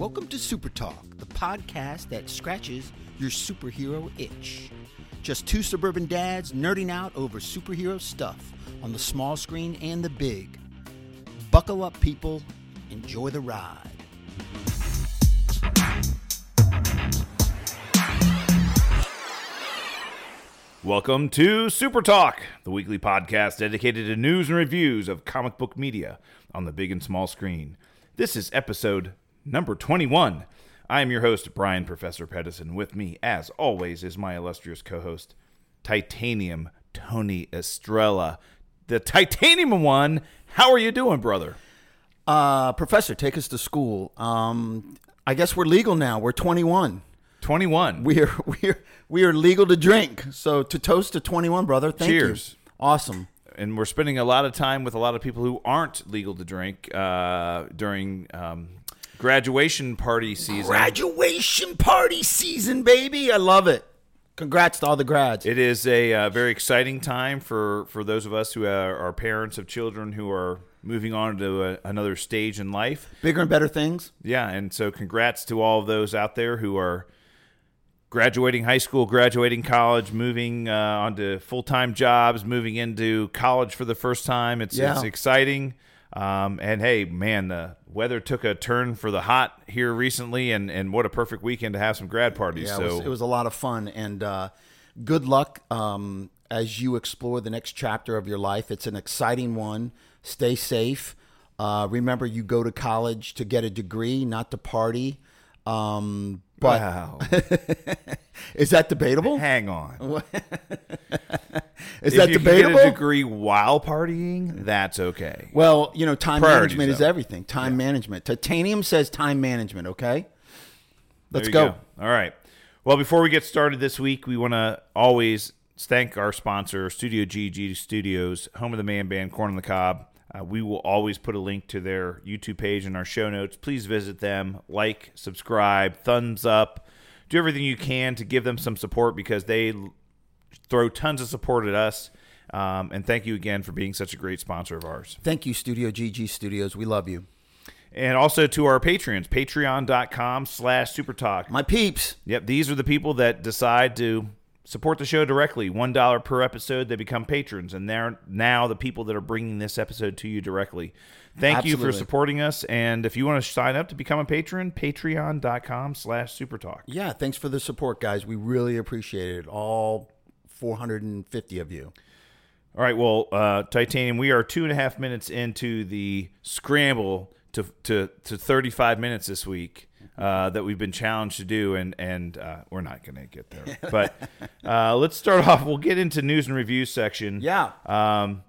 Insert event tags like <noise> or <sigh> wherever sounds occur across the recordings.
Welcome to Super Talk, the podcast that scratches your superhero itch. Just two suburban dads nerding out over superhero stuff on the small screen and the big. Buckle up, people. Enjoy the ride. Welcome to Super Talk, the weekly podcast dedicated to news and reviews of comic book media on the big and small screen. This is episode number 21. I am your host, Brian Professor Pedersen. With me, as always, is my illustrious co host, Titanium Tony Estrella. The Titanium one. How are you doing, brother? Uh, professor, take us to school. Um, I guess we're legal now. We're 21. 21. We are <laughs> we are we are legal to drink. So to toast to 21, brother. Thank Cheers. you. Awesome. and we're spending a lot of time with a lot of people who aren't legal to drink uh, during um, graduation party season. Graduation party season, baby. I love it. Congrats to all the grads. It is a uh, very exciting time for, for those of us who are, are parents of children who are moving on to a, another stage in life. Bigger and better things. Yeah, and so congrats to all of those out there who are graduating high school, graduating college, moving uh, onto full time jobs, moving into college for the first time. It's Yeah. it's exciting. Um, and hey, man, the weather took a turn for the hot here recently, and, and what a perfect weekend to have some grad parties. Yeah, so it, was, it was a lot of fun, and uh, good luck um, as you explore the next chapter of your life. It's an exciting one. Stay safe. Uh, remember, you go to college to get a degree, not to party. Um, but wow. <laughs> is that debatable? Hang on. <laughs> Is if that you debatable? get a degree while partying, that's okay. Well, you know, time Priorities, management is everything. Time management. Titanium says time management. Okay, let's you go. All right. Well, before we get started this week, we want to always thank our sponsor, Studio GG Studios, home of the man band, Corn on the Cob. Uh, we will always put a link to their YouTube page in our show notes. Please visit them, like, subscribe, thumbs up, do everything you can to give them some support because they throw tons of support at us. Um, and thank you again for being such a great sponsor of ours. Thank you, Studio GG Studios. We love you, And also to our Patreons, patreon.com slash supertalk. my peeps. Yep, these are the people that decide to support the show directly. One dollar per episode, they become patrons, and they're now the people that are bringing this episode to you directly. Thank you for supporting us, and if you want to sign up to become a patron, patreon.com slash supertalk. Yeah, thanks for the support, guys. We really appreciate it. All 450 of you. All right, well, uh, Titanium, we are two and a half minutes into the scramble to to, to 35 minutes this week uh, that we've been challenged to do, and and uh, we're not going to get there. But uh, let's start off. We'll get into news and reviews section. Yeah. Um,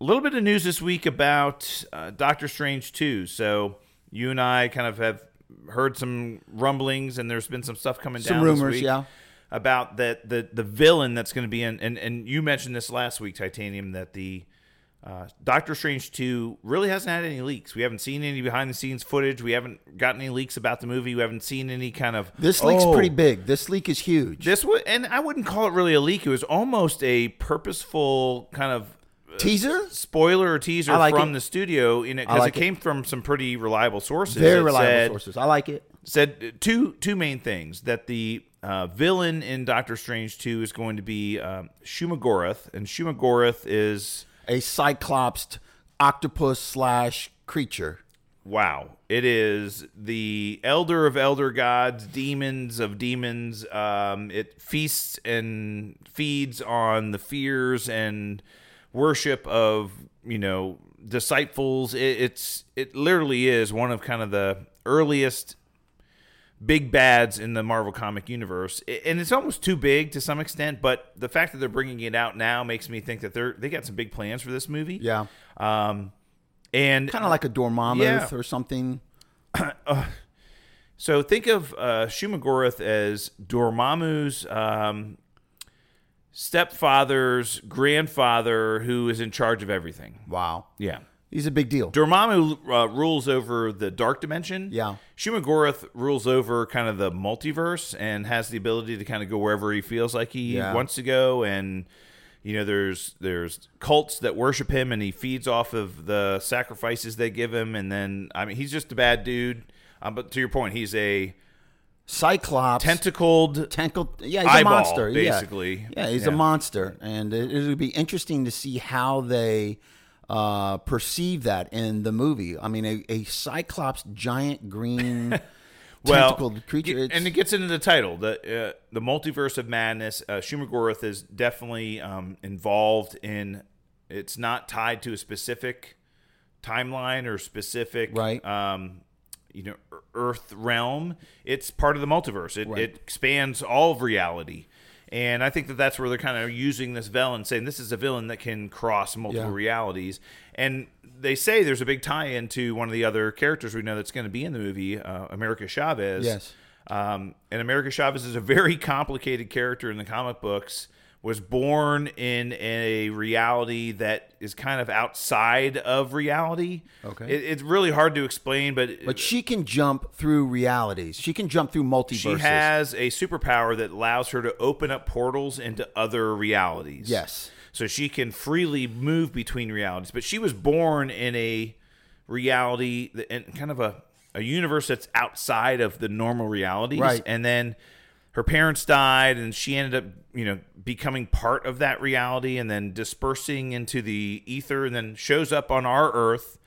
a little bit of news this week about uh, Doctor Strange 2. So you and I kind of have heard some rumblings, and there's been some stuff coming Some down this rumors, week yeah. about that the the villain that's going to be in, and and you mentioned this last week, Titanium, that the uh, Doctor Strange 2 really hasn't had any leaks. We haven't seen any behind the scenes footage. We haven't gotten any leaks about the movie. We haven't seen any kind of This leak's Oh, pretty big. This leak is huge. This would, and I wouldn't call it really a leak. It was almost a purposeful kind of Teaser? spoiler or teaser like from it. the studio in it because like it it. came from some pretty reliable sources. Very reliable said, sources. I like it. Said two two main things that the uh, villain in Doctor Strange two is going to be um, Shumagorath, and Shumagorath is A cyclops octopus slash creature. wow. It is the elder of elder gods, demons of demons. Um, it feasts and feeds on the fears and worship of you know disciples. It, it's it literally is one of kind of the earliest big bads in the Marvel comic universe, and it's almost too big to some extent. But the fact that they're bringing it out now makes me think that they're they got some big plans for this movie. Yeah. Um, and Kind of like a Dormammu Yeah. or something. <clears throat> So think of uh, Shumagorath as Dormammu's um, stepfather's grandfather, who is in charge of everything. Wow. Yeah, He's a big deal. Dormammu uh, rules over the dark dimension. Yeah. Shumagorath rules over kind of the multiverse and has the ability to kind of go wherever he feels like he Yeah. wants to go. And you know, there's there's cults that worship him, and he feeds off of the sacrifices they give him. And then I mean, he's just a bad dude. Um, but to your point, he's a Cyclops. tentacled. Tentacle, yeah, he's Eyeball, a monster. yeah. basically. Yeah, he's Yeah. a monster, and it, it'll be interesting to see how they uh, perceive that in the movie. I mean, a, a Cyclops giant green <laughs> well, creature. it's- and it gets into the title, the uh, the multiverse of madness. Uh, is definitely um, involved in. It's not tied to a specific timeline or specific Right. um, you know Earth realm. It's part of the multiverse. It, Right. it expands all of reality. And I think that that's where they're kind of using this villain, saying this is a villain that can cross multiple Yeah. realities. And they say there's a big tie-in to one of the other characters we know that's going to be in the movie, uh, America Chavez. Yes. Um, and America Chavez is a very <laughs> complicated character in the comic books. Was born in a reality that is kind of outside of reality. Okay. It, it's really hard to explain, but but she can jump through realities. She can jump through multiverses. she has a superpower that allows her to open up portals into other realities. Yes. So she can freely move between realities. But she was born in a reality, that, in kind of a, a universe that's outside of the normal realities. Right. And then her parents died, and she ended up, you know, becoming part of that reality and then dispersing into the ether and then shows up on our Earth.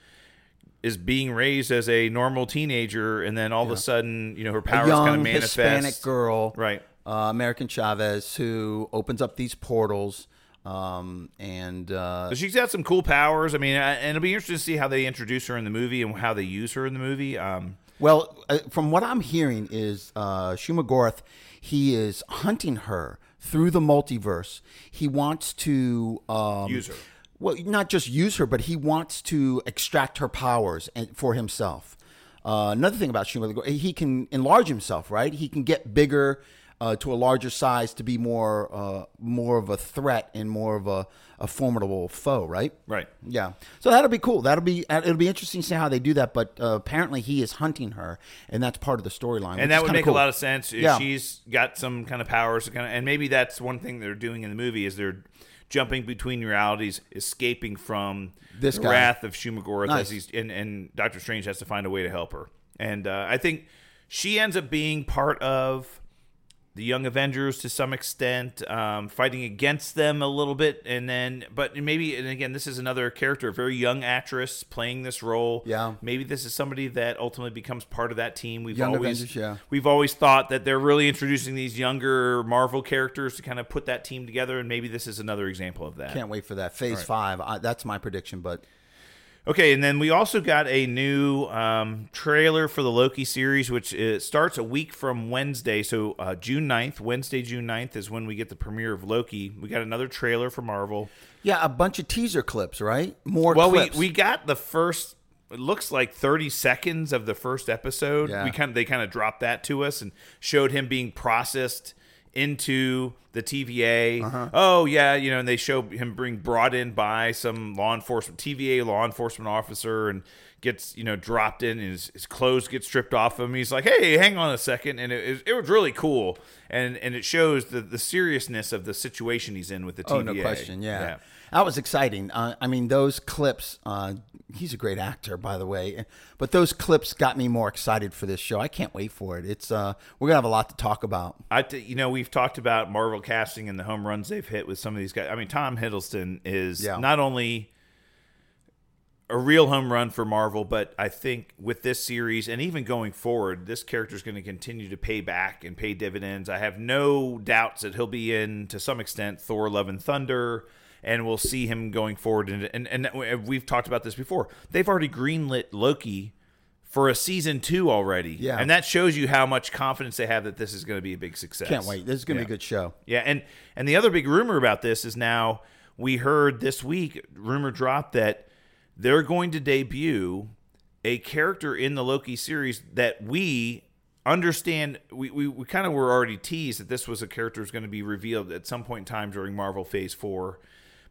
Is being raised as a normal teenager, and then all of a sudden, you know, her powers kind of manifest. Hispanic girl, Right. Uh, American Chavez, who opens up these portals, um, and uh, So she's got some cool powers. I mean, I- and it'll be interesting to see how they introduce her in the movie and how they use her in the movie. Um, Well, uh, from what I'm hearing is uh, Shumagorath, he is hunting her through the multiverse. He wants to um, Use her. Well, not just use her, but he wants to extract her powers and, for himself. Uh, another thing about Shumagorath, he can enlarge himself, right? He can get bigger uh, to a larger size to be more uh, more of a threat and more of a, a formidable foe, right? right. Yeah, so that'll be cool. That'll be uh, it'll be interesting to see how they do that. But uh, apparently, he is hunting her, and that's part of the storyline. And that would make cool. a lot of sense. if Yeah. She's got some kind of powers, kind of, and maybe that's one thing they're doing in the movie is they're jumping between realities, escaping from This the guy. wrath of Shumagorath Nice. as he's and, and Doctor Strange has to find a way to help her. And uh, I think she ends up being part of the Young Avengers to some extent, um, fighting against them a little bit, and then, but maybe, and again, this is another character, a very young actress playing this role. Yeah. maybe this is somebody that ultimately becomes part of that team. We've Young always, Avengers, yeah. we've always thought that they're really introducing these younger Marvel characters to kind of put that team together, and maybe this is another example of that. Can't wait for that phase five. I, that's my prediction. But Okay, and then we also got a new um, trailer for the Loki series, which uh starts a week from Wednesday. So uh, June 9th, Wednesday, June 9th is when we get the premiere of Loki. We got another trailer for Marvel. yeah, a bunch of teaser clips, right? More Well, clips. we we got the first. It looks like 30 seconds of the first episode. Yeah. We kind of they kind of dropped that to us and showed him being processed into the TVA. Uh-huh. Oh yeah, you know, and they show him being brought in by some law enforcement TVA law enforcement officer and gets you know dropped in and his, his clothes get stripped off him. He's like, hey, hang on a second, and it, it, it was really cool. And and it shows the the seriousness of the situation he's in with the TVA. Oh, no question. Yeah. That was exciting. Uh, I mean, those clips, uh, he's a great actor, by the way. But those clips got me more excited for this show. I can't wait for it. It's uh, We're going to have a lot to talk about. I, t- you know, we've talked about Marvel casting and the home runs they've hit with some of these guys. I mean, Tom Hiddleston is Yeah. not only a real home run for Marvel, but I think with this series and even going forward, this character is going to continue to pay back and pay dividends. I have no doubts that he'll be in to some extent Thor: Love and Thunder, and we'll see him going forward. And and, and uh, we've talked about this before. They've already greenlit Loki. For a season two already, Yeah. and that shows you how much confidence they have that this is going to be a big success. Can't wait. This is going to Yeah. be a good show. Yeah, and and the other big rumor about this is now we heard this week rumor dropped that they're going to debut a character in the Loki series that we understand we, we, we kind of were already teased that this was a character was going to be revealed at some point in time during Marvel Phase 4.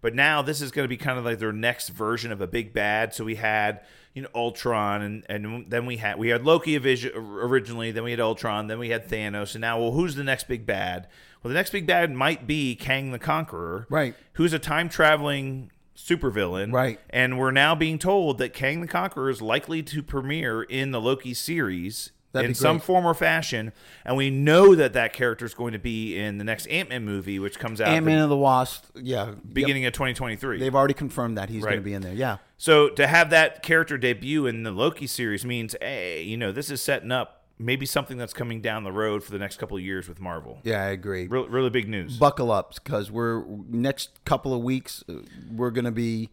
But now this is going to be kind of like their next version of a big bad. So we had, you know, Ultron and and then we had we had Loki originally, then we had Ultron, then we had Thanos, and now well who's the next big bad? Well, the next big bad might be Kang the Conqueror. Right. Who's a time traveling supervillain. Right. And we're now being told that Kang the Conqueror is likely to premiere in the Loki series That'd in some form or fashion, and we know that that character is going to be in the next Ant Man movie, which comes out Ant Man and the Wasp. Yeah, yep. beginning of 2023. They've already confirmed that he's going to be in there. Yeah. So to have that character debut in the Loki series means, hey, you know, this is setting up maybe something that's coming down the road for the next couple of years with Marvel. Yeah, I agree. Really, really big news. Buckle up because we're next couple of weeks. uh, We're going to be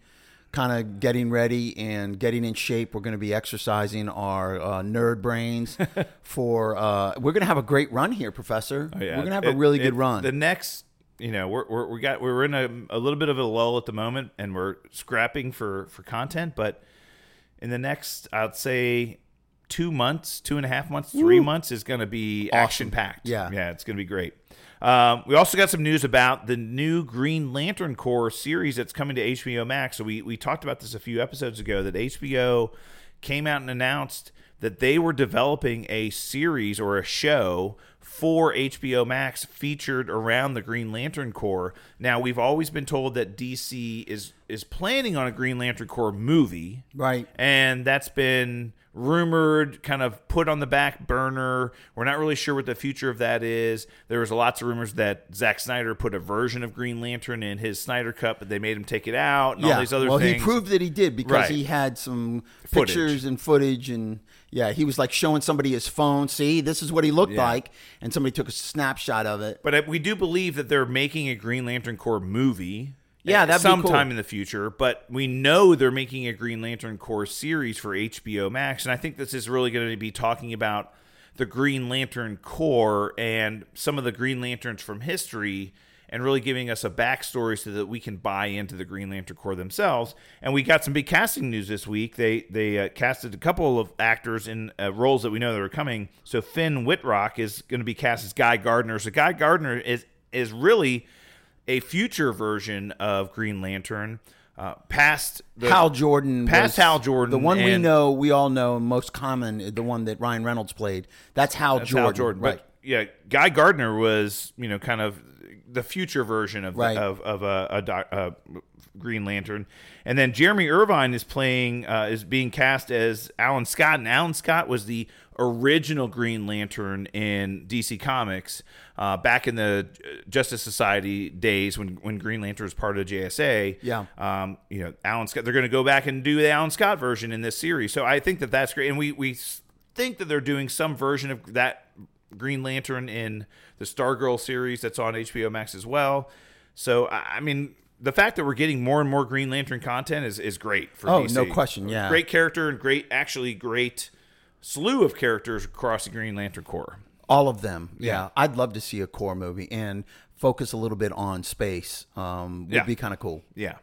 kind of getting ready and getting in shape. We're going to be exercising our uh, nerd brains <laughs> for. Uh, we're going to have a great run here, Professor. Oh, yeah. We're going to have a really it- good run. The next, you know, we're, we're we got we're in a, a little bit of a lull at the moment, and we're scrapping for for content. But in the next, I'd say two months, two and a half months, three months is going to be action packed. Yeah. yeah, it's going to be great. Um, we also got some news about the new Green Lantern Corps series that's coming to HBO Max. So we we talked about this a few episodes ago that HBO came out and announced that they were developing a series or a show for HBO Max featured around the Green Lantern Corps. Now we've always been told that DC is is planning on a Green Lantern Corps movie, Right. And that's been rumored, kind of put on the back burner. We're not really sure what the future of that is. There was lots of rumors that Zack Snyder put a version of Green Lantern in his Snyder Cut, but they made him take it out and all these other well, things. Well, he proved that he did because Right. he had some Footage. pictures and footage, and yeah, he was like showing somebody his phone. See, this is what he looked Yeah. like, and somebody took a snapshot of it. But we do believe that they're making a Green Lantern Corps movie. Yeah, be sometime cool. in the future. But we know they're making a Green Lantern Corps series for HBO Max, and I think this is really going to be talking about the Green Lantern Corps and some of the Green Lanterns from history. And really giving us a backstory so that we can buy into the Green Lantern Corps themselves. And we got some big casting news this week. They they uh, casted a couple of actors in uh, roles that we know that are coming. So Finn Wittrock is going to be cast as Guy Gardner. So Guy Gardner is is really a future version of Green Lantern, uh, past the, Hal Jordan, past Hal Jordan, the one we know, we all know, most common, the one that Ryan Reynolds played. That's Hal That's Jordan, Hal Jordan. right? But yeah, Guy Gardner was you know kind of the future version of Right. of of a, a, a Green Lantern, and then Jeremy Irvine is playing uh, is being cast as Alan Scott, and Alan Scott was the original Green Lantern in DC Comics uh, back in the Justice Society days when when Green Lantern was part of the JSA. Yeah. um, you know, Alan Scott. They're going to go back and do the Alan Scott version in this series. So I think that that's great, and we we think that they're doing some version of that Green Lantern in the Stargirl series that's on HBO Max as well. So I I mean, the fact that we're getting more and more Green Lantern content is is great for Oh, DC. no question, yeah. great character and great, actually great slew of characters across the Green Lantern Corps. All of them. Yeah. I'd love to see a core movie and focus a little bit on space. Um, would Yeah. be kind of cool. Yeah.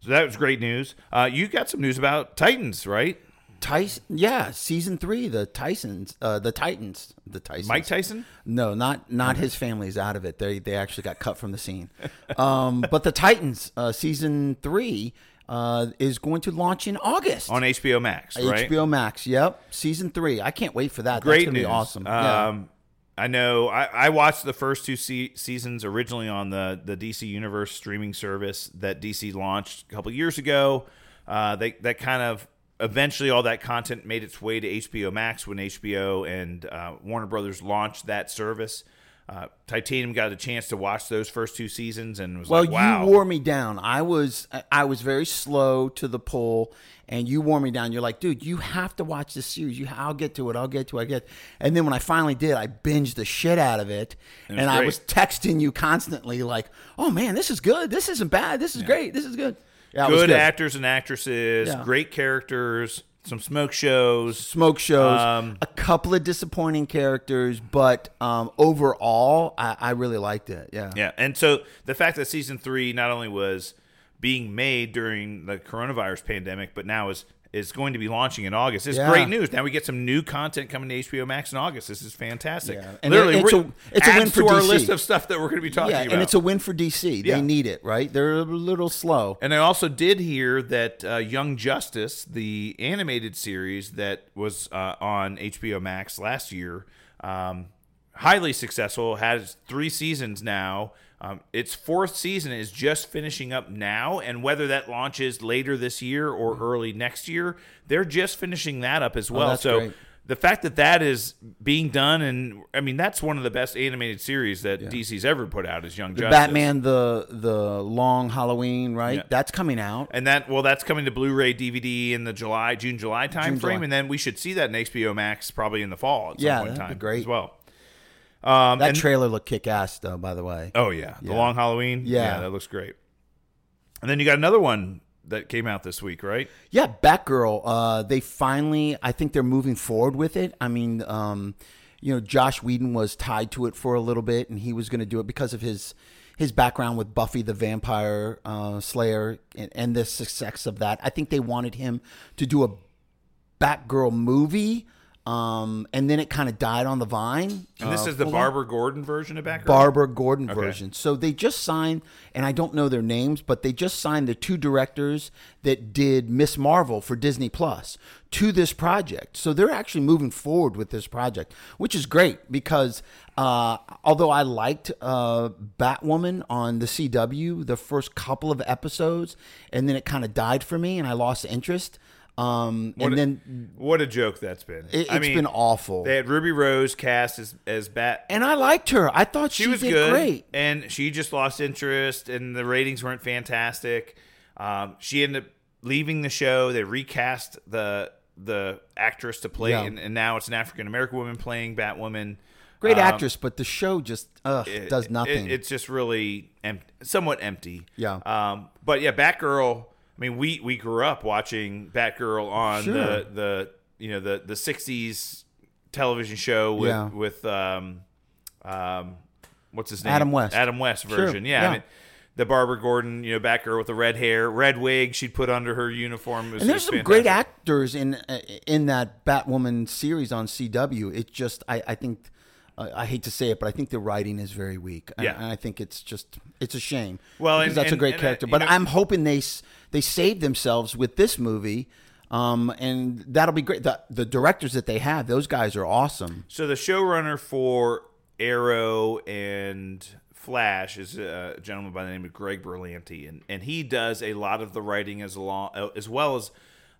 So that was great news. Uh, you got some news about Titans, right? Tyson, yeah, season three, the Tysons, uh, the Titans, the Tysons. Mike Tyson? No, not not his family's out of it. They they actually got cut from the scene. <laughs> Um, but the Titans, uh, season three, uh, is going to launch in August On HBO Max, right? HBO Max. Yep, season three. I can't wait for that. That's great gonna news. be awesome. yeah. Um, I know. I, I watched the first two se- seasons originally on the the DC Universe streaming service that DC launched a couple years ago. Uh, they that kind of eventually all that content made its way to HBO Max when HBO and uh, Warner Brothers launched that service. Uh, Titanium got a chance to watch those first two seasons and was Well, like, "Wow!" you wore me down. I was I was very slow to the pull, and you wore me down. You're like, dude, you have to watch this series. You, I'll get to it. I'll get to it. I get. And then when I finally did, I binged the shit out of it, and I great. was texting you constantly, like, oh man, this is good. This isn't bad. This is great. This is good. Yeah, it was good, actors and actresses, Yeah. great characters, some smoke shows. smoke shows, Um, a couple of disappointing characters, but um, overall, I, I really liked it. Yeah. Yeah, and so the fact that season three not only was being made during the coronavirus pandemic, but now is is going to be launching in August is Yeah. great news. Now we get some new content coming to HBO Max in August. This is fantastic. Yeah. And Literally, it's we're- a- it's a win for our DC. list of stuff that we're going to be talking Yeah, about. and it's a win for DC. They need it, right? They're a little slow. And I also did hear that uh, Young Justice, the animated series that was uh, on HBO Max last year, um, highly successful, has three seasons now. Um, its fourth season is just finishing up now, and whether that launches later this year or early next year, they're just finishing that up as well. that's so great. the fact that that is being done, and I mean, that's one of the best animated series that DC's ever put out is Young Justice. Batman the the long Halloween, right? Yeah. That's coming out. And that well, that's coming to Blu-ray, DVD in the July, June, July time June, frame, July. and then we should see that in HBO Max probably in the fall. At some Yeah, point in time great. as well. Um, That and- trailer looked kick ass though, by the way. oh yeah, the Yeah. Long Halloween. Yeah. that looks great. And then you got another one that came out this week, right? Yeah, Batgirl. Uh, they finally, I think they're moving forward with it. I mean, um, you know, Josh Whedon was tied to it for a little bit, and he was going to do it because of his his background with Buffy the Vampire uh, Slayer and, and the success of that. I think they wanted him to do a Batgirl movie, um, and then it kind of died on the vine. And this uh, is the Barbara Gordon version of Batgirl. Barbara Gordon version. So they just signed, and I don't know their names, but they just signed the two directors that did Miss Marvel for Disney Plus to this project. So they're actually moving forward with this project, which is great because uh, although I liked uh, Batwoman on the CW the first couple of episodes, and then it kind of died for me, and I lost interest. Um, What and a- then What a joke that's been. it, mean, been awful. They had Ruby Rose cast as as Bat. and I liked her. I thought she, She was good, great. and she just lost interest, and the ratings weren't fantastic. Um, she ended up leaving the show. They recast the the actress to play, Yeah. and, and now it's an African American woman playing Batwoman. Great Um, actress, but the show just ugh, it- does it- nothing. it's just really em- somewhat empty. Yeah. Um, but yeah, Batgirl. I mean, we we grew up watching Batgirl on Sure. the the you know the the '60s television show with Yeah. with um um what's his name Adam West. Adam West Sure. version. Yeah. Yeah. I mean, the Barbara Gordon, you know, Batgirl with the red hair, red wig she'd put under her uniform. Was- and there's some great actors in uh, in that Batwoman series on CW. It just I I think uh, I hate to say it, but I think the writing is very weak. Yeah. and I think it's just it's a shame. Well, because and- that's a great uh, character. But know- I'm hoping they they saved themselves with this movie. Um, and that'll be great. The, the directors that they have, those guys are awesome. So the showrunner for Arrow and Flash is a gentleman by the name of Greg Berlanti, and, and he does a lot of the writing as long as well as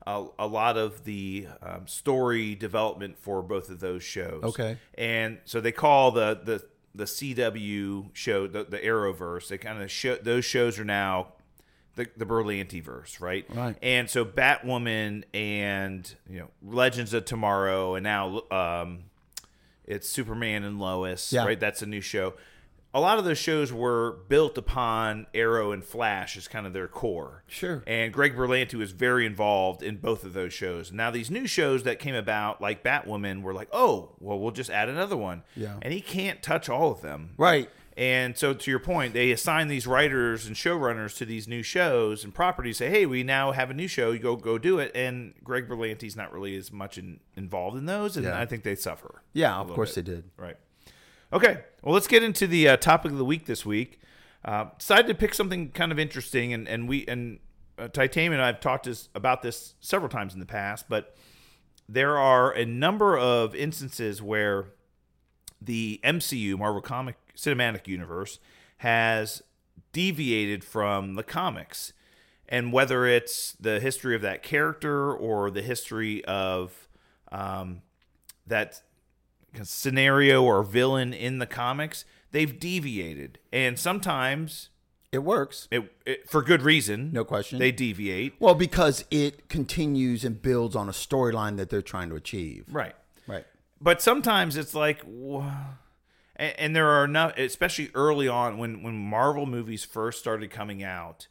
a, a lot of the um, story development for both of those shows. Okay. and so they call the the the CW show the, the Arrowverse. They kind of show those shows are now the the Berlanti verse, right? Right. And so Batwoman and you know Legends of Tomorrow, and now um, it's Superman and Lois, Yeah. right? That's a new show. A lot of those shows were built upon Arrow and Flash as kind of their core. Sure. And Greg Berlanti was very involved in both of those shows. Now these new shows that came about, like Batwoman, were like, oh, well, we'll just add another one. Yeah. And he can't touch all of them. Right. And so, to your point, they assign these writers and showrunners to these new shows and properties. Say, hey, we now have a new show. You go go do it. And Greg Berlanti's not really as much in, involved in those, and Yeah. I think they suffer. Yeah, of course bit. they did. Right. Okay. Well, let's get into the uh, topic of the week this week. Uh, decided to pick something kind of interesting, and and we and uh, Titanium and I have talked this, about this several times in the past, but there are a number of instances where the MCU, Marvel Comic Cinematic Universe, has deviated from the comics. And whether it's the history of that character or the history of um, that scenario or villain in the comics, they've deviated. And sometimes, It works. it, it, for good reason, No question. they deviate. Well, because it continues and builds on a storyline that they're trying to achieve. Right. Right. but sometimes it's like wha- and, and there are enough especially early on when when marvel movies first started coming out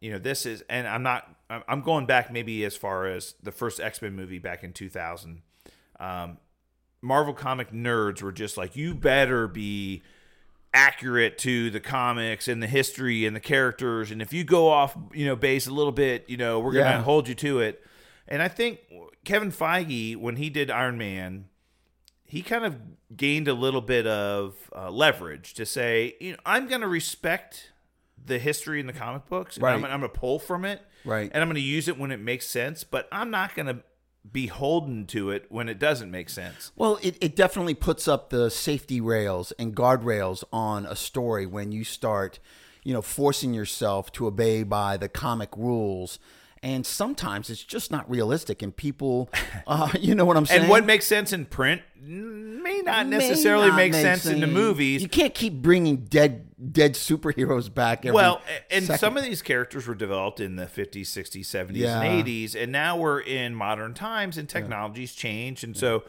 you know this is and i'm not I'm- going back maybe as far as the first x-men movie back in 2000 um, marvel comic nerds were just like you better be accurate to the comics and the history and the characters and if you go off you know base a little bit you know we're gonna Yeah. hold you to it and i think kevin feige when he did iron man he kind of gained a little bit of uh, leverage to say, you know, I'm going to respect the history in the comic books. and I'm, I'm going to pull from it. Right. And I'm going to use it when it makes sense, but I'm not going to be holden to it when it doesn't make sense. Well, it, it definitely puts up the safety rails and guardrails on a story when you start, you know, forcing yourself to obey by the comic rules and sometimes it's just not realistic, and people, <laughs> uh, you know what I'm saying. And what makes sense in print may not May necessarily not make make sense in the movies. You can't keep bringing dead dead superheroes back. Every Well, and second. some of these characters were developed in the 50s, 60s, 70s, Yeah. and 80s, and now we're in modern times and technology's changed. And so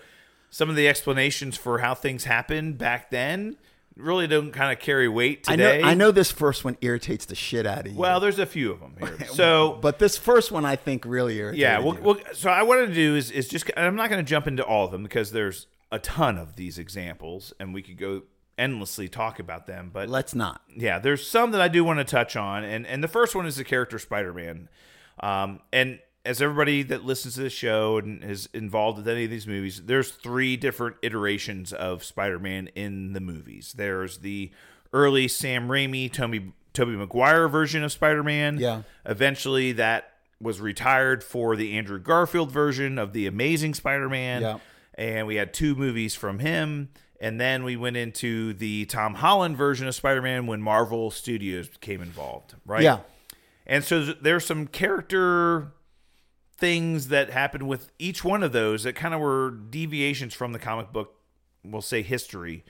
some of the explanations for how things happened back then really don't kind of carry weight I know today. I know this first one irritates the shit out of you. Well, there's a few of them here. <laughs> So, but this first one I think really irritated yeah, well, you. well, so I wanted to do is, is just, I'm not going to jump into all of them because there's a ton of these examples and we could go endlessly talk about them. But let's not. yeah, there's some that I do want to touch on, and and the first one is the character Spider-Man, um, and as everybody that listens to the show and is involved with any of these movies, there's three different iterations of Spider-Man in the movies. There's the early Sam Raimi, Tobey Tobey Maguire version of Spider-Man. Yeah. Eventually, that was retired for the Andrew Garfield version of the Amazing Spider-Man. Yeah. And we had two movies from him. And then we went into the Tom Holland version of Spider Man when Marvel Studios became involved, right? Yeah. And so there's some character things that happened with each one of those that kind of were deviations from the comic book, we'll say history.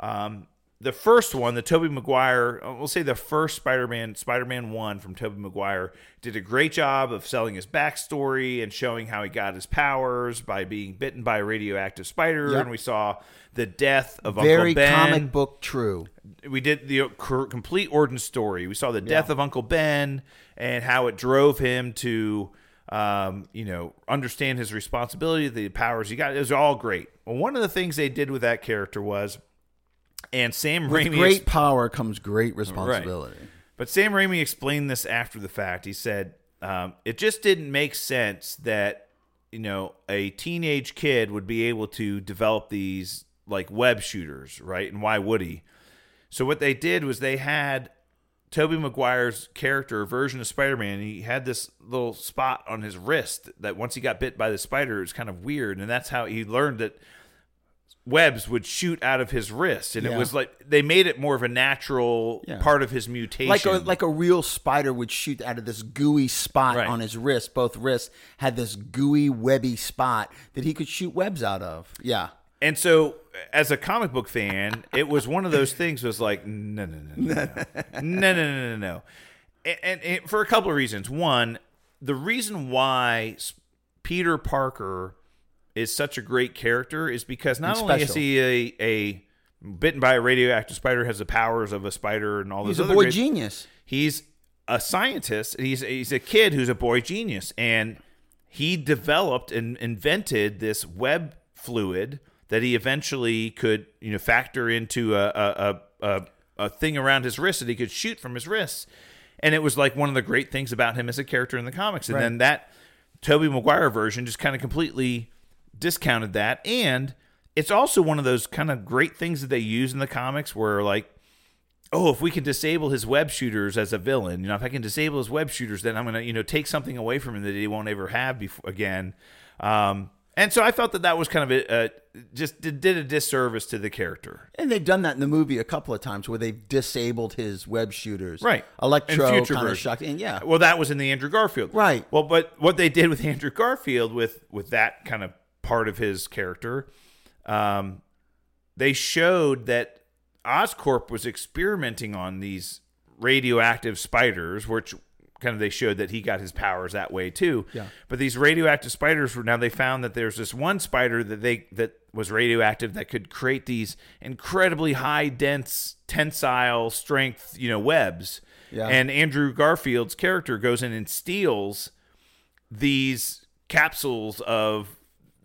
Um, the first one, the Tobey Maguire, uh, we'll say the first Spider-Man, Spider-Man One from Tobey Maguire, did a great job of selling his backstory and showing how he got his powers by being bitten by a radioactive spider. Yep. And we saw the death of Very Uncle Ben comic book true. we did the complete origin story. We saw the death of Uncle Ben and how it drove him to, um, you know, understand his responsibility, the powers he got. It was all great. Well, one of the things they did with that character was, and Sam With Raimi, great power comes great responsibility. but Sam Raimi explained this after the fact. He said um, it just didn't make sense that you know a teenage kid would be able to develop these like web shooters, right? And why would he? So what they did was they had Tobey Maguire's character version of Spider-Man. He had this little spot on his wrist that once he got bit by the spider, it was kind of weird, and that's how he learned that webs would shoot out of his wrist, and it was like they made it more of a natural Yeah. part of his mutation. Like a like a real spider would shoot out of this gooey spot Right. on his wrist. Both wrists had this gooey webby spot that he could shoot webs out of. Yeah. And so, as a comic book fan, it was one of those things. Was like, no, no, no, no, no, no, <laughs> no, no, no, no. And, and, and for a couple of reasons. One, the reason why Peter Parker is such a great character is because not only is he a, a bitten by a radioactive spider, has the powers of a spider, and all He's a boy great- genius. he's a scientist. He's he's a kid who's a boy genius, and he developed and invented this web fluid that he eventually could you know factor into a a, a, a, a thing around his wrist that he could shoot from his wrists. And it was like one of the great things about him as a character in the comics. And Right. then that Tobey Maguire version just kind of completely discounted that. And it's also one of those kind of great things that they use in the comics where like oh, if we can disable his web shooters as a villain, you know, if I can disable his web shooters, then I'm going to, you know, take something away from him that he won't ever have before again. Um, and so I felt that that was kind of a, uh, just did, did a disservice to the character. And they've done that in the movie a couple of times where they've disabled his web shooters. Right. Electro kind of shocked. And yeah. Well, that was in the Andrew Garfield. Right. Well, but what they did with <laughs> Andrew Garfield with with that kind of part of his character, um, they showed that Oscorp was experimenting on these radioactive spiders, which kind of they showed that he got his powers that way too. Yeah. But these radioactive spiders were now they found that there's this one spider that they that was radioactive that could create these incredibly high dense tensile strength, you know, webs. Yeah. And Andrew Garfield's character goes in and steals these capsules of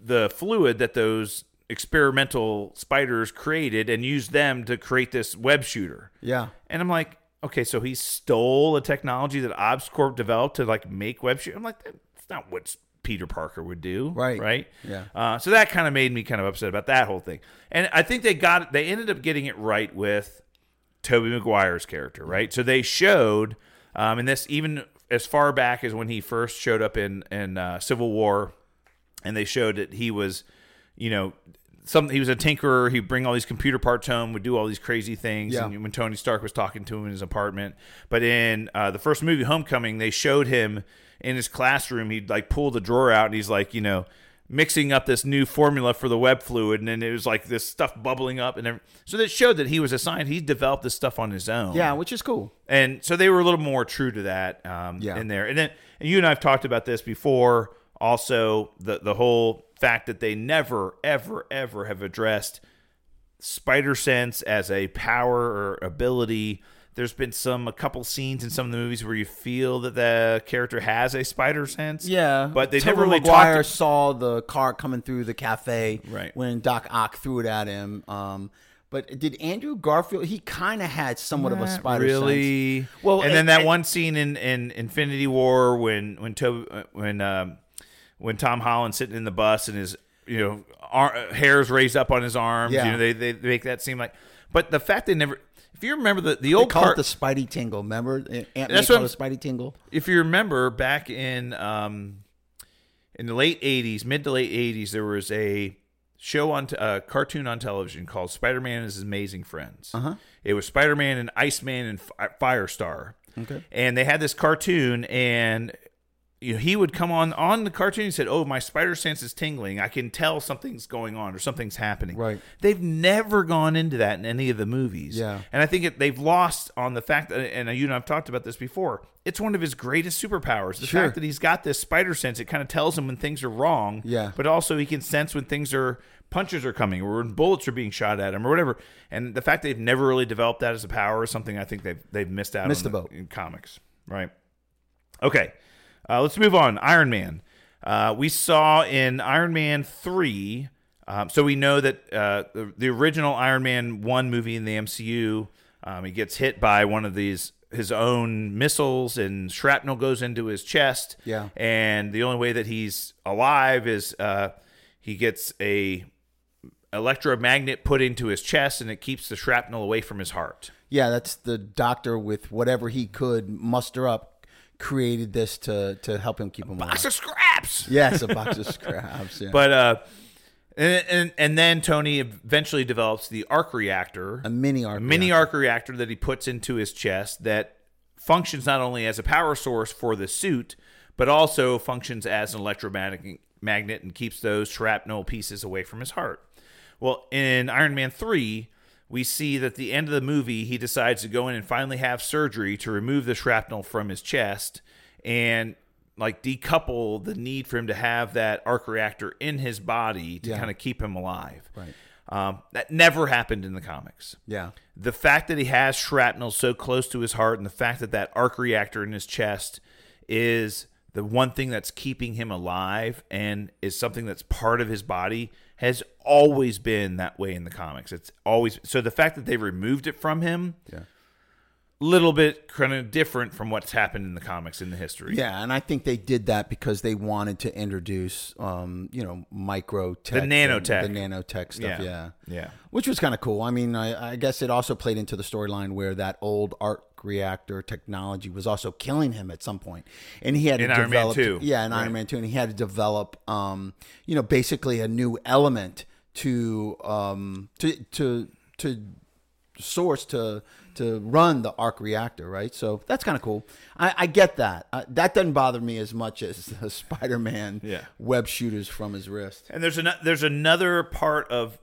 the fluid that those experimental spiders created and used them to create this web shooter. Yeah. And I'm like, okay, so he stole a technology that Oscorp developed to like make web shoot. I'm like, that's not what Peter Parker would do, Right. Right? Yeah. Uh, so that kind of made me kind of upset about that whole thing. And I think they got they ended up getting it right with Tobey Maguire's character, right? So they showed, um, and this even as far back as when he first showed up in in uh, Civil War, and they showed that he was, you know, some he was a tinkerer. He'd bring all these computer parts home, would do all these crazy things. Yeah. And when Tony Stark was talking to him in his apartment, but in uh, the first movie, Homecoming, they showed him in his classroom. He'd like pull the drawer out, and he's like, you know. Mixing up this new formula for the web fluid, and then it was like this stuff bubbling up, and every- so that showed that he was a scientist. He developed this stuff on his own. Yeah, which is cool. and so they were a little more true to that um, Yeah. in there. And then and you and I've talked about this before. Also, the the whole fact that they never, ever, ever have addressed spider sense as a power or ability. There's been some a couple scenes in some of the movies where you feel that the character has a spider sense. Yeah, but they Tobey never really Maguire talked. saw the car coming through the cafe Right. when Doc Ock threw it at him. Um, but did Andrew Garfield? He kind of had somewhat of a Not spider sense. really. Well, and then that and- one scene in, in Infinity War when when Tobey, when um, when Tom Holland's sitting in the bus and his you know ar- hairs raised up on his arms. Yeah. You know they, they make that seem like. But the fact they never. If you remember the the They old call car, it the Spidey tingle. Remember, Aunt May called it Spidey tingle. if you remember back in um in the late 80s mid to late 80s there was a show on t- a cartoon on television called spider-man and his amazing friends uh-huh. it was spider-man and iceman and Fi- firestar Okay. and they had this cartoon and you know, he would come on on the cartoon and said oh my spider sense is tingling i can tell something's going on or something's happening Right. they've never gone into that in any of the movies Yeah. and I think it, they've lost on the fact that, and you and I've talked about this before. It's one of his greatest superpowers. The Sure. fact that he's got this spider sense, it kind of tells him when things are wrong. Yeah. But also he can sense when things are punches are coming or when bullets are being shot at him or whatever. And the fact they've never really developed that as a power is something I think they've they've missed out Missed on the boat. in comics. Right. Okay. Uh, let's move on. Iron Man. Uh, we saw in Iron Man 3, um, so we know that uh, the, the original Iron Man 1 movie in the MCU, um, he gets hit by one of these, his own missiles, and shrapnel goes into his chest. Yeah. And the only way that he's alive is uh, he gets a electromagnet put into his chest, and it keeps the shrapnel away from his heart. Yeah, that's the doctor with whatever he could muster up created this to to help him keep him alive. Box of scraps! Yes, a box of <laughs> scraps. Yeah. But uh, and, and and then Tony eventually develops the arc reactor, a mini arc. a mini reactor. arc reactor that he puts into his chest that functions not only as a power source for the suit, but also functions as an electromagnetic magnet and keeps those shrapnel pieces away from his heart. Well, in Iron Man 3, we see that at the end of the movie, he decides to go in and finally have surgery to remove the shrapnel from his chest and like decouple the need for him to have that arc reactor in his body to Yeah. kind of keep him alive. Right. Um, that never happened in the comics Yeah. the fact that he has shrapnel so close to his heart and the fact that that arc reactor in his chest is the one thing that's keeping him alive and is something that's part of his body has always been that way in the comics it's always so the fact that they removed it from him Yeah. little bit kind of different from what's happened in the comics in the history Yeah, and I think they did that because they wanted to introduce, um, you know, micro tech, and nanotech. the nanotech stuff. Yeah, yeah which was kind of cool. I mean, I, I guess it also played into the storyline where that old arc reactor technology was also killing him at some point, and he had In to Iron Man develop. 2, yeah, in Iron. Man two, and he had to develop, um, you know, basically a new element to um, to to to source to to run the arc reactor, right? So that's kind of cool. I, I get that. Uh, that doesn't bother me as much as <laughs> the Spider-Man Yeah. web shooters from his wrist. And there's an, there's another part of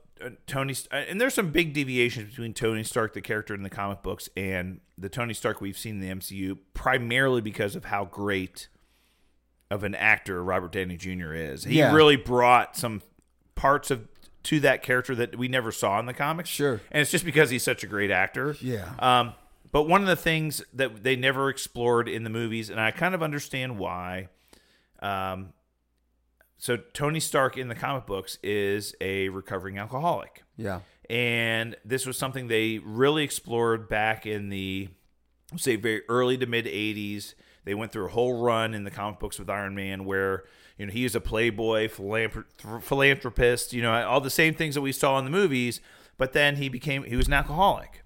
Tony, uh, and there's some big deviations between Tony Stark, the character in the comic books, and the Tony Stark we've seen in the MCU, primarily because of how great of an actor Robert Downey Jr. is. He Yeah. really brought some parts of to that character that we never saw in the comics. Sure. and it's just because he's such a great actor. Yeah. Um, but one of the things that they never explored in the movies, and I kind of understand why. Um, so Tony Stark in the comic books is a recovering alcoholic. Yeah. And this was something they really explored back in the say very early to mid 80s. They went through a whole run in the comic books with Iron Man where you know he is a playboy, philanthropist, you know, all the same things that we saw in the movies, but then he became he was an alcoholic.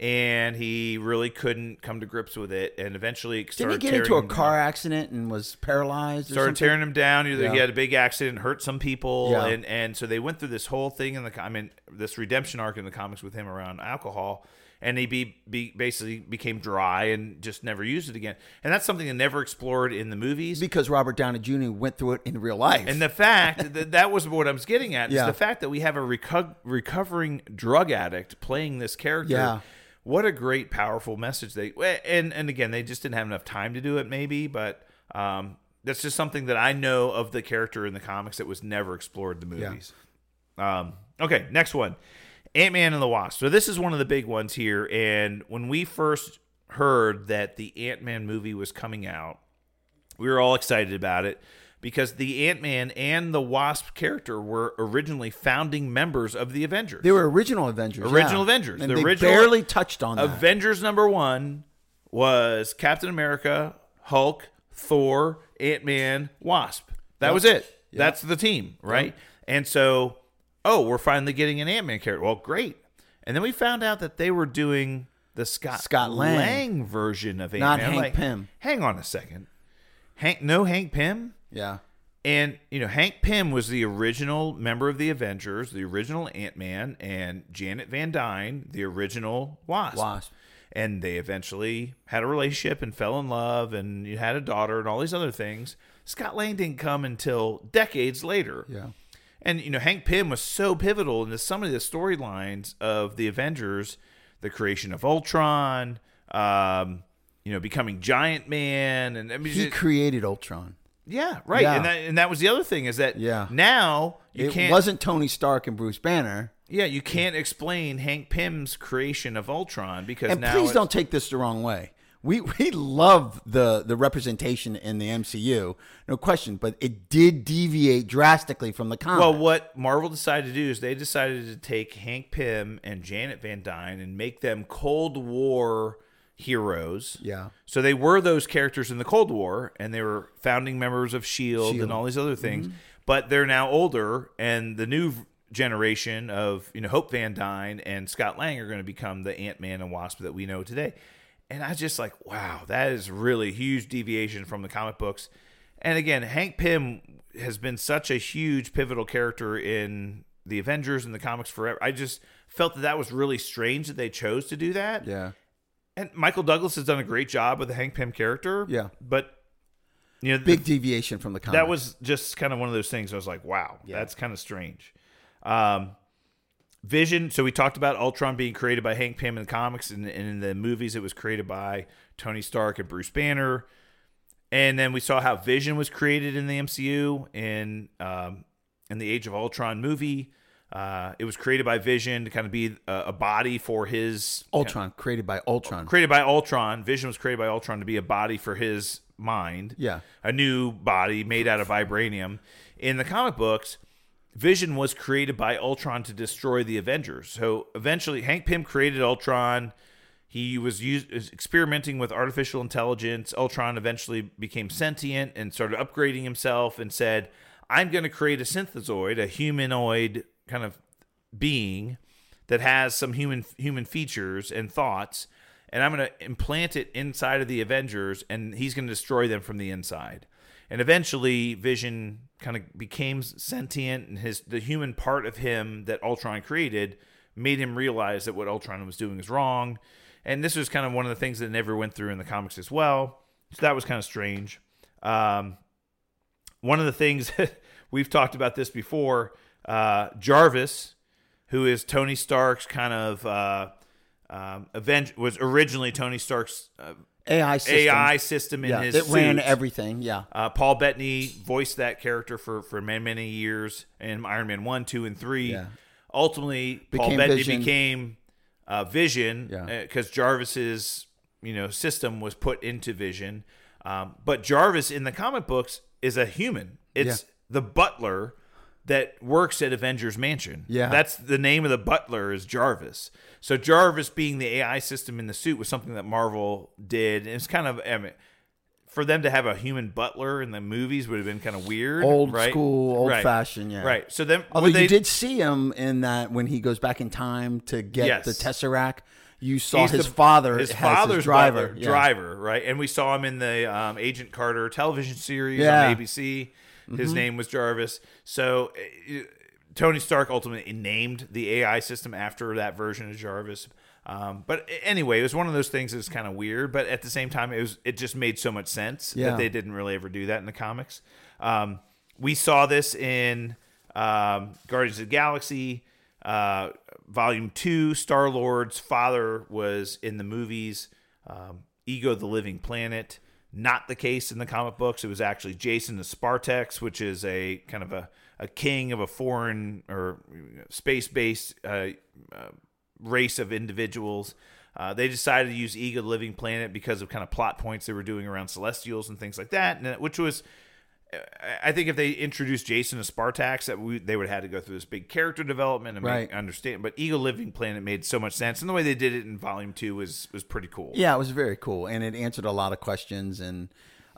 And he really couldn't come to grips with it, and eventually Didn't he get into a car down. accident and was paralyzed? Started something? tearing him down. Either he had a big accident, hurt some people, Yeah. and and so they went through this whole thing in the. I mean, this redemption arc in the comics with him around alcohol, and he be, be basically became dry and just never used it again. And that's something they never explored in the movies. because Robert Downey Jr. went through it in real life. And the fact that that was what I was getting at is the fact that we have a reco- recovering drug addict playing this character. Yeah. What a great, powerful message they and and again they just didn't have enough time to do it maybe, but um, that's just something that I know of the character in the comics that was never explored in the movies. Um, okay, next one, Ant Man and the Wasp. So this is one of the big ones here, and when we first heard that the Ant Man movie was coming out, we were all excited about it because the Ant Man and the Wasp character were originally founding members of the Avengers. they were original Avengers. Original yeah. Avengers. And The they original- barely touched on that. Avengers number one was Captain America, Hulk, Thor, Ant Man, Wasp. That Yep. was it. That's the team, right? And so, oh, we're finally getting an Ant Man character. Well, great. And then we found out that they were doing the Scott, Scott Lang. version of Ant Man. Not. Hank Pym. Hang on a second. Hank, no Hank Pym. Yeah. And you know, Hank Pym was the original member of the Avengers, the original Ant Man, and Janet Van Dyne, the original Wasp. Wasp. And they eventually had a relationship and fell in love, and you had a daughter, and all these other things. Scott Lang didn't come until decades later. Yeah. And you know, Hank Pym was so pivotal into some of the storylines of the Avengers, the creation of Ultron, um, you know, becoming Giant Man, and I mean, He it- created Ultron. Yeah, right. Yeah. And that and that was the other thing is that Yeah. now you it can't wasn't Tony Stark and Bruce Banner. yeah you can't explain Hank Pym's creation of Ultron because And now please don't take this the wrong way. We <laughs> we love the the representation in the MCU, no question, but it did deviate drastically from the comic. Well, what Marvel decided to do is they decided to take Hank Pym and Janet Van Dyne and make them Cold War heroes. Yeah. So they were those characters in the Cold War, and they were founding members of Shield, Shield. and all these other things. Mm-hmm. But they're now older, and the new generation of you know Hope Van Dyne and Scott Lang are going to become the Ant Man and Wasp that we know today. And I just like, wow, that is really huge deviation from the comic books. And again, Hank Pym has been such a huge pivotal character in the Avengers and the comics forever. I just felt that that was really strange that they chose to do that. yeah. And Michael Douglas has done a great job with the Hank Pym character. Yeah. But you know, Big deviation from the comic. that was just kind of one of those things. I was like, wow, that's kind of strange. Um, Vision. So we talked about Ultron being created by Hank Pym in the comics, and, and in the movies, it was created by Tony Stark and Bruce Banner. And then we saw how Vision was created in the MCU in um, in the Age of Ultron movie. Uh, it was created by Vision to kind of be a, a body for his Ultron created by Ultron. created by Ultron. Vision was created by Ultron to be a body for his mind. Yeah. A new body made out of vibranium. In the comic books, Vision was created by Ultron to destroy the Avengers. So eventually, Hank Pym created Ultron. He was used, is experimenting with artificial intelligence. Ultron eventually became sentient and started upgrading himself and said, I'm going to create a synthezoid, a humanoid kind of being that has some human human features and thoughts and I'm going to implant it inside of the Avengers and he's going to destroy them from the inside. And eventually Vision kind of became sentient and his the human part of him that Ultron created made him realize that what Ultron was doing is wrong. And this was kind of one of the things that never went through in the comics as well. So that was kind of strange. Um, one of the things <laughs> we've talked about this before, uh, Jarvis, who is Tony Stark's kind of uh, um, was originally Tony Stark's uh, AI system. AI system in yeah, his that ran everything. Yeah. Uh, Paul Bettany voiced that character for for many many years in Iron Man one, two, and three. Yeah. Ultimately, Paul Became Bettany Vision. became uh, Vision Yeah. because Jarvis's you know system was put into Vision. Um, but Jarvis in the comic books is a human. It's the butler that works at Avengers Mansion. Yeah. that's the name of the butler is Jarvis. So Jarvis being the AI system in the suit was something that Marvel did. And it's kind of I mean, for them to have a human butler in the movies would have been kind of weird. Old right? school, old Right. fashioned. Yeah. Right. So then, Although they, you did see him in that when he goes back in time to get Yes. the Tesseract, you saw He's his the- father his father's his driver. butler, Yeah. driver, right? And we saw him in the um, Agent Carter television series Yeah. On ABC. His name was Jarvis. So uh, Tony Stark ultimately named the AI system after that version of Jarvis. Um, but anyway, it was one of those things that's kind of weird, but at the same time, it was it just made so much sense Yeah. that they didn't really ever do that in the comics. Um, we saw this in um, Guardians of the Galaxy, uh, Volume Two. Star Lord's father was in the movies. Um, Ego, the Living Planet. Not the case in the comic books. It was actually Jason the Spartax, which is a kind of a, a king of a foreign or space based uh, uh, race of individuals. Uh, they decided to use Ego Living Planet because of kind of plot points they were doing around Celestials and things like that, and, uh, which was I think if they introduced Jason to Spartax, that we, they would have had to go through this big character development and Right. make, understand. But Ego Living Planet made so much sense, and the way they did it in Volume Two was was pretty cool. Yeah, it was very cool, and it answered a lot of questions. And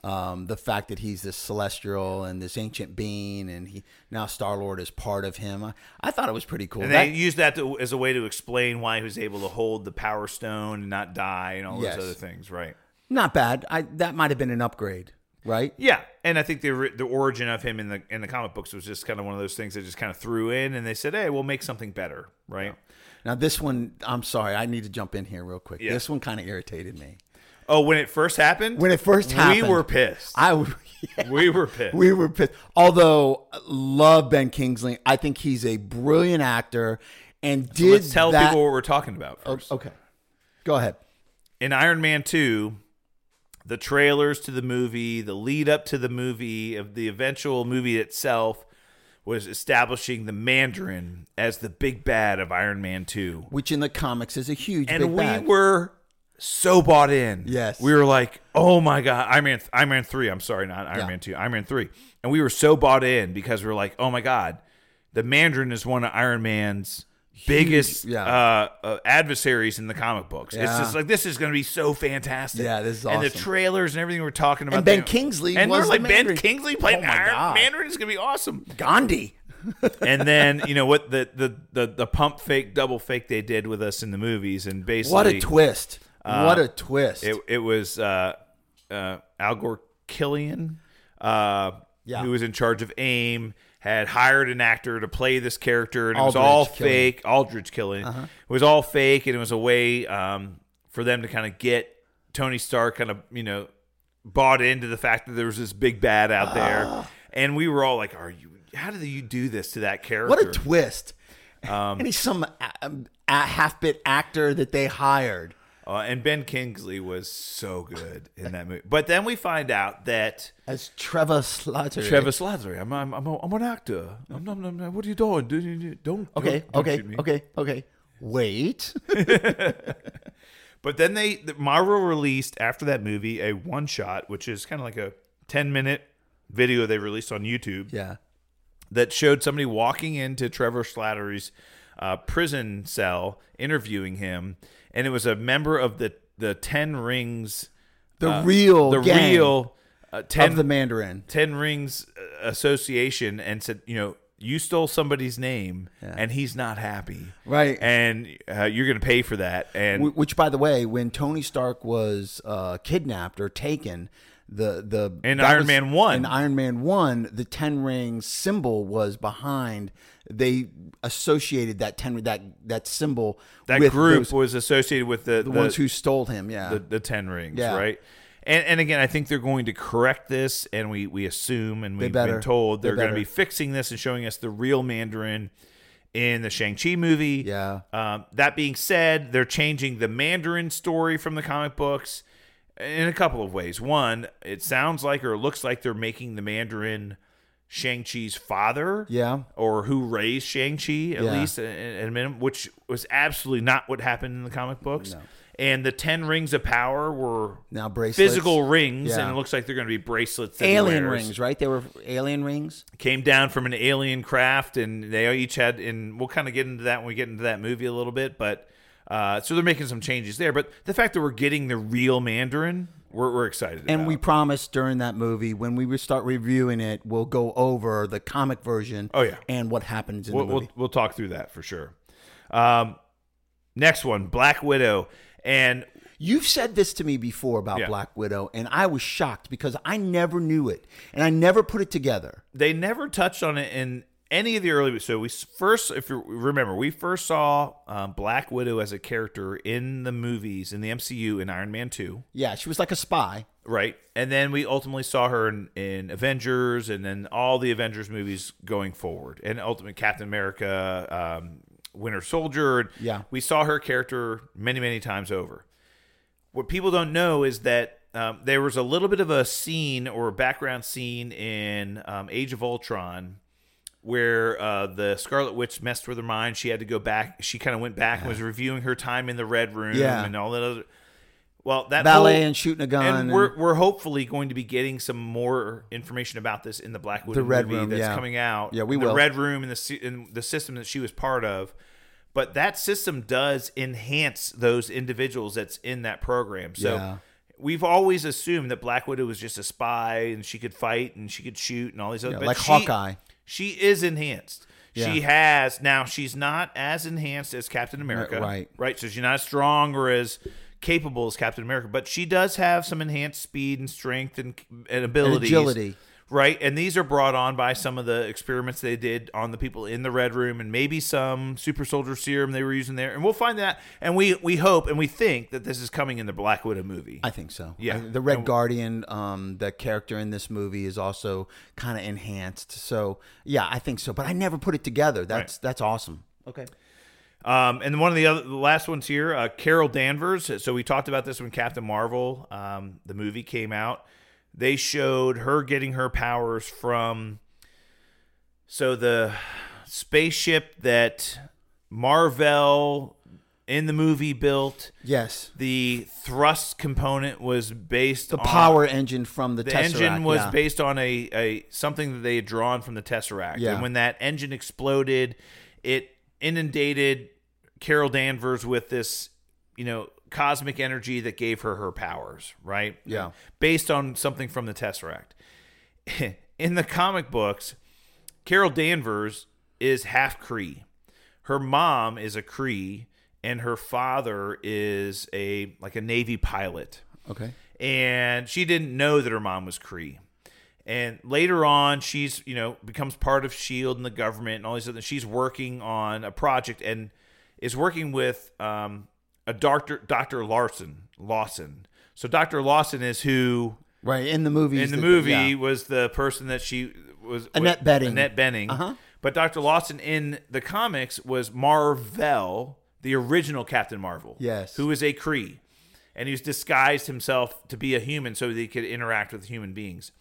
um, the fact that he's this celestial and this ancient being, and he now Star Lord is part of him. I, I thought it was pretty cool. And That- they used that to, as a way to explain why he was able to hold the Power Stone and not die and all Yes. those other things, right? not bad. I that might have been an upgrade, right? Yeah, and I think the the origin of him in the in the comic books was just kind of one of those things they just kind of threw in, and they said, "Hey, we'll make something better," right? Now this one, I'm sorry, I need to jump in here real quick. Yeah. This one kind of irritated me Oh, when it first happened, when it first happened. we were pissed. I <laughs> yeah, we were pissed. we were pissed. Although love Ben Kingsley, I think he's a brilliant actor, and did Let's tell that, people what we're talking about first. Oh, okay, go ahead. in Iron Man 2, the trailers to the movie, the lead up to the movie, of the eventual movie itself was establishing the Mandarin as the big bad of Iron Man 2. Which in the comics is a huge And we bad. were so bought in. Yes. We were like, "Oh my god, Iron Man Iron Man 3, I'm sorry, not Iron Yeah. Man 2, Iron Man 3." And we were so bought in because we were like, "Oh my god, the Mandarin is one of Iron Man's biggest yeah. uh, uh, adversaries in the comic books. It's just like this is going to be so fantastic. Yeah, this is And the trailers and everything we're talking about. And Ben they- Kingsley and was like Ben Kingsley playing Oh Iron God. Mandarin is going to be awesome. Gandhi. <laughs> and then you know what the, the the the pump fake double fake they did with us in the movies and basically What a twist! what a twist! it, it was uh, uh, Aldrich Killian, uh, Yeah. who was in charge of AIM, had hired an actor to play this character, and it was all Killian. fake. Aldrich Killian. Uh-huh. It was all fake, and it was a way um, for them to kind of get Tony Stark kind of you know bought into the fact that there was this big bad out there, and we were all like, "Are you? How did you do this to that character?" what a twist! Um, and he's some a, a half bit actor that they hired. Uh, and Ben Kingsley was so good in that movie. But then we find out that As Trevor Slattery. Trevor Slattery, I'm I'm, I'm, a, I'm an actor. I'm, I'm, I'm, what are you doing? Do you- Don't Okay, don't- don't okay, shoot me. okay, okay. Wait. <laughs> But then they Marvel released after that movie a one shot, which is kind of like a ten minute video they released on YouTube yeah. that showed somebody walking into Trevor Slattery's uh, prison cell, interviewing him, and it was a member of the the Ten Rings, The real the real uh, ten of the Mandarin. Ten Rings uh, Association and said, you know, you stole somebody's name and he's not happy. Right. And uh, you're going to pay for that. And Which, by the way, when Tony Stark was uh, kidnapped or taken, the the In Iron was- Man 1. in Iron Man One, the Ten Rings symbol was behind. They associated that ten that that symbol that group those- was associated with the, the, ones who stole him. Yeah, the, the Ten Rings, Yeah. right? And, and again, I think they're going to correct this, and we, we assume, and we've been told They they're going to be fixing this and showing us the real Mandarin in the Shang Chi movie. Yeah. Um, that being said, they're changing the Mandarin story from the comic books in a couple of ways. One, it sounds like or looks like they're making the Mandarin Shang Chi's father. Yeah. Or who raised Shang Chi at Yeah. least at a minimum, which was absolutely not what happened in the comic books. And the ten rings of power were Now bracelets. physical rings, Yeah. and it looks like they're going to be bracelets. alien wears. rings, right? They were alien rings. Came down from an alien craft, and they each had. And we'll kind of get into that when we get into that movie a little bit. But uh, so they're making some changes there. But the fact that we're getting the real Mandarin, we're, we're excited. And about. we promised during that movie when we start reviewing it, we'll go over the comic version. Oh, yeah. and what happens in we'll, the movie. we'll we'll talk through that for sure. Um, Next one, Black Widow, and You've said this to me before about Yeah. Black Widow, and I was shocked because I never knew it and I never put it together. they never touched on it in any of the early. So we first, if you remember, we first saw um, Black Widow as a character in the movies in the MCU in Iron Man Two. Yeah, she was like a spy. Right. And then we ultimately saw her in, in Avengers and then all the Avengers movies going forward. And ultimately Captain America, um, Winter Soldier. Yeah. We saw her character many, many times over. What people don't know is that um, there was a little bit of a scene or a background scene in um, Age of Ultron where uh, the Scarlet Witch messed with her mind. She had to go back. She kind of went back and was reviewing her time in the Red Room Yeah. and all that other. Well, that Ballet whole- and shooting a gun. and and- we're we're hopefully going to be getting some more information about this in the Black Widow The Red movie Room, that's yeah. coming out. Yeah, we will. The Red Room and the and the system that she was part of, but that system does enhance those individuals that's in that program. So. Yeah. We've always assumed that Black Widow was just a spy and she could fight and she could shoot and all these other. Yeah, like she- Hawkeye. She is enhanced. She has now. She's not as enhanced as Captain uh, America, right. Right. So she's not as strong or as capable as Captain America, but she does have some enhanced speed and strength and, and abilities, agility. Right. And these are brought on by some of the experiments they did on the people in the Red Room, and maybe some super soldier serum they were using there. And we'll find that. And we we hope and we think that this is coming in the Black Widow movie. I think so. Yeah. I- the Red And- Guardian, um, the character in this movie is also kind of enhanced. So yeah, I think so. But I never put it together. That's that's awesome. Okay. Um, and one of the other, the last ones here, uh, Carol Danvers. So we talked about this when Captain Marvel, um, the movie came out. They showed her getting her powers from. So the spaceship that Marvel in the movie built, Yes. the thrust component was based The on power engine from the, the Tesseract. engine was yeah. based on a, a something that they had drawn from the Tesseract. Yeah. And when that engine exploded, it inundated Carol Danvers with this, you know, cosmic energy that gave her her powers, right? Yeah. Based on something from the Tesseract. <laughs> In the comic books, Carol Danvers is half Kree. Her mom is a Kree and her father is a like a Navy pilot Okay. and she didn't know that her mom was Kree. And later on, she's you know becomes part of Shield and the government and all these other. She's working on a project and is working with um, a doctor, Doctor Larson. Lawson. So Doctor Lawson is who Right in the movie. in the movie was the person that she was Annette was- Bening. Annette Bening. Uh-huh. But Dr. Lawson in the comics was Marvel, the original Captain Marvel. Yes. Who is a Kree, And he's disguised himself to be a human so that he could interact with human beings.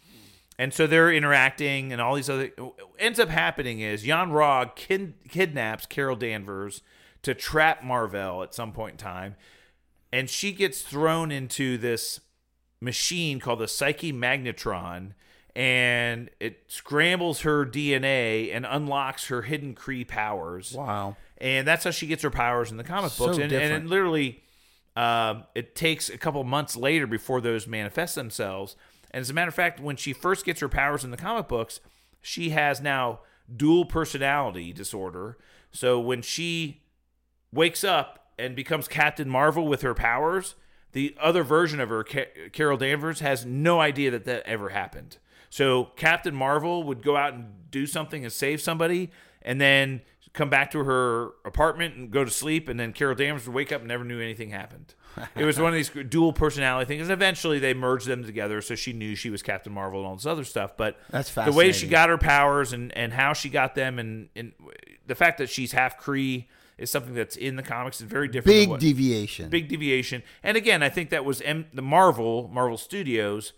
And so they're interacting and all these other ends up happening is Yon-Rogg kid, kidnaps Carol Danvers to trap Marvel at some point in time. And she gets thrown into this machine called the Psyche Magnitron, and it scrambles her DNA and unlocks her hidden Kree powers. Wow. And that's how she gets her powers in the comic So books. And, and it literally, um, it takes a couple months later before those manifest themselves. And as a matter of fact, when she first gets her powers in the comic books, she has now dual personality disorder. So when she wakes up and becomes Captain Marvel with her powers, the other version of her, Ca- Carol Danvers, has no idea that that ever happened. So Captain Marvel would go out and do something and save somebody, and then come back to her apartment and go to sleep, and then Carol Danvers would wake up and never knew anything happened. it was one of these <laughs> dual personality things, and eventually they merged them together, so she knew she was Captain Marvel and all this other stuff. But That's the way she got her powers and, and how she got them, and, and the fact that she's half Kree is something that's in the comics is very different. Big deviation. big deviation. And again, I think that was M- the Marvel Marvel Studios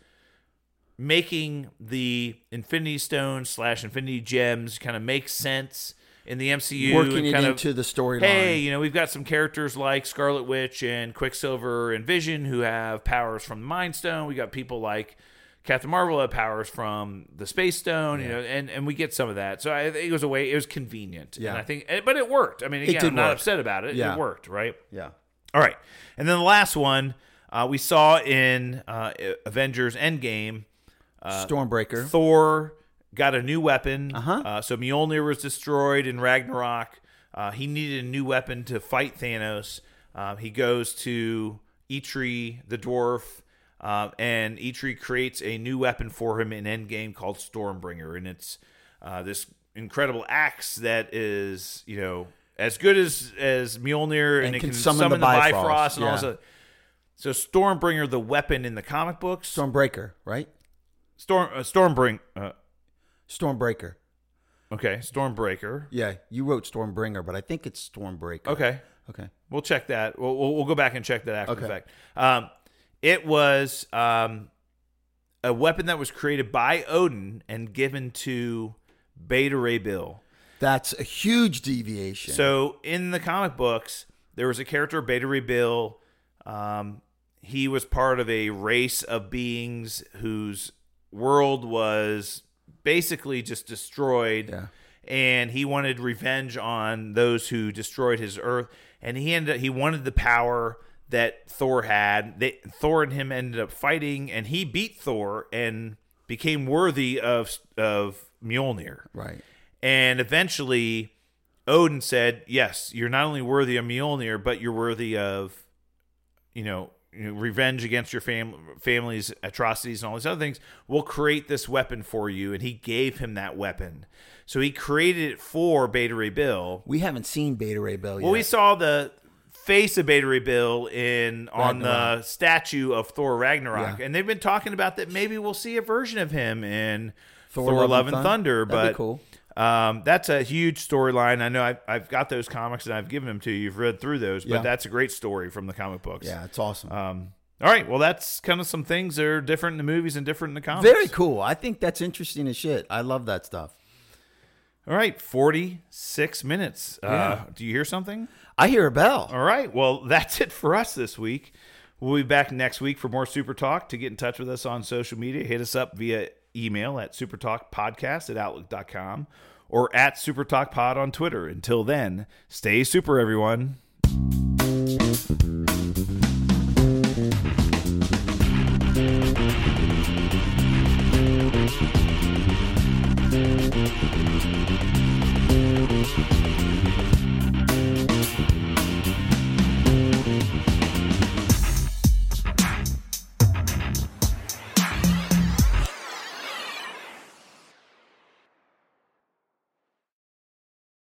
making the Infinity Stones slash Infinity Gems kind of make sense in the MCU. Working and it into of, the storyline. Hey, you know, we've got some characters like Scarlet Witch and Quicksilver and Vision who have powers from the Mind Stone. We got people like Captain Marvel had powers from the Space Stone, you know, and, and we get some of that. So I think it was a way, it was convenient. Yeah. And I think, eh, but it worked. I mean, again, I'm not work. upset about it. Yeah. It worked, right? Yeah. All right. And then the last one uh, we saw in uh, Avengers Endgame Stormbreaker. Thor got a new weapon. Uh-huh. Uh, so Mjolnir was destroyed in Ragnarok. Uh, he needed a new weapon to fight Thanos. Uh, he goes to Eitri, the dwarf, uh, and Eitri creates a new weapon for him in Endgame called Stormbringer, and it's uh, this incredible axe that is, you know, as good as as Mjolnir, and, And it can can, summon summon, the the Bifrost, Bifrost, and all yeah. this. So Stormbringer, the weapon in the comic books, Stormbreaker, right? Storm uh, Stormbring. Uh, Stormbreaker. okay, Stormbreaker. Yeah, you wrote Stormbringer, but I think it's Stormbreaker. Okay, Okay. we'll check that. We'll, we'll, we'll go back and check that after the fact. Um, it was um, a weapon that was created by Odin and given to Beta Ray Bill. That's a huge deviation. So in the comic books, there was a character Beta Ray Bill. Um, he was part of a race of beings whose world was basically just destroyed. Yeah. And he wanted revenge on those who destroyed his Earth. And he ended up, he wanted the power that Thor had. They, Thor and him ended up fighting, and he beat Thor and became worthy of of Mjolnir. right. And eventually, Odin said, "Yes, you're not only worthy of Mjolnir, but you're worthy of, you know, revenge against your fam- family's atrocities and all these other things. We'll create this weapon for you." And he gave him that weapon. So he created it for Beta Ray Bill. We haven't seen Beta Ray Bill yet. Well, we saw the face of Ray Bill in on the statue of Thor Ragnarok, Yeah. and they've been talking about that. Maybe we'll see a version of him in Thor Thor, Love Love and and Thun- Thunder. that'd but cool. um, that's a huge storyline. I know I've, I've got those comics and I've given them to you. You've read through those, but Yeah. that's a great story from the comic books. yeah, it's awesome. Um, all right. Well, that's kind of some things that are different in the movies and different in the comics. Very cool. I think that's interesting as shit. I love that stuff. All right. 46 minutes. Uh, do you hear something? I hear a bell. All right. Well, <laughs> that's it for us this week. We'll be back next week for more Super Talk. To get in touch with us on social media, hit us up via email at supertalkpodcast at outlook.com or at supertalkpod on Twitter. Until then, stay super, everyone.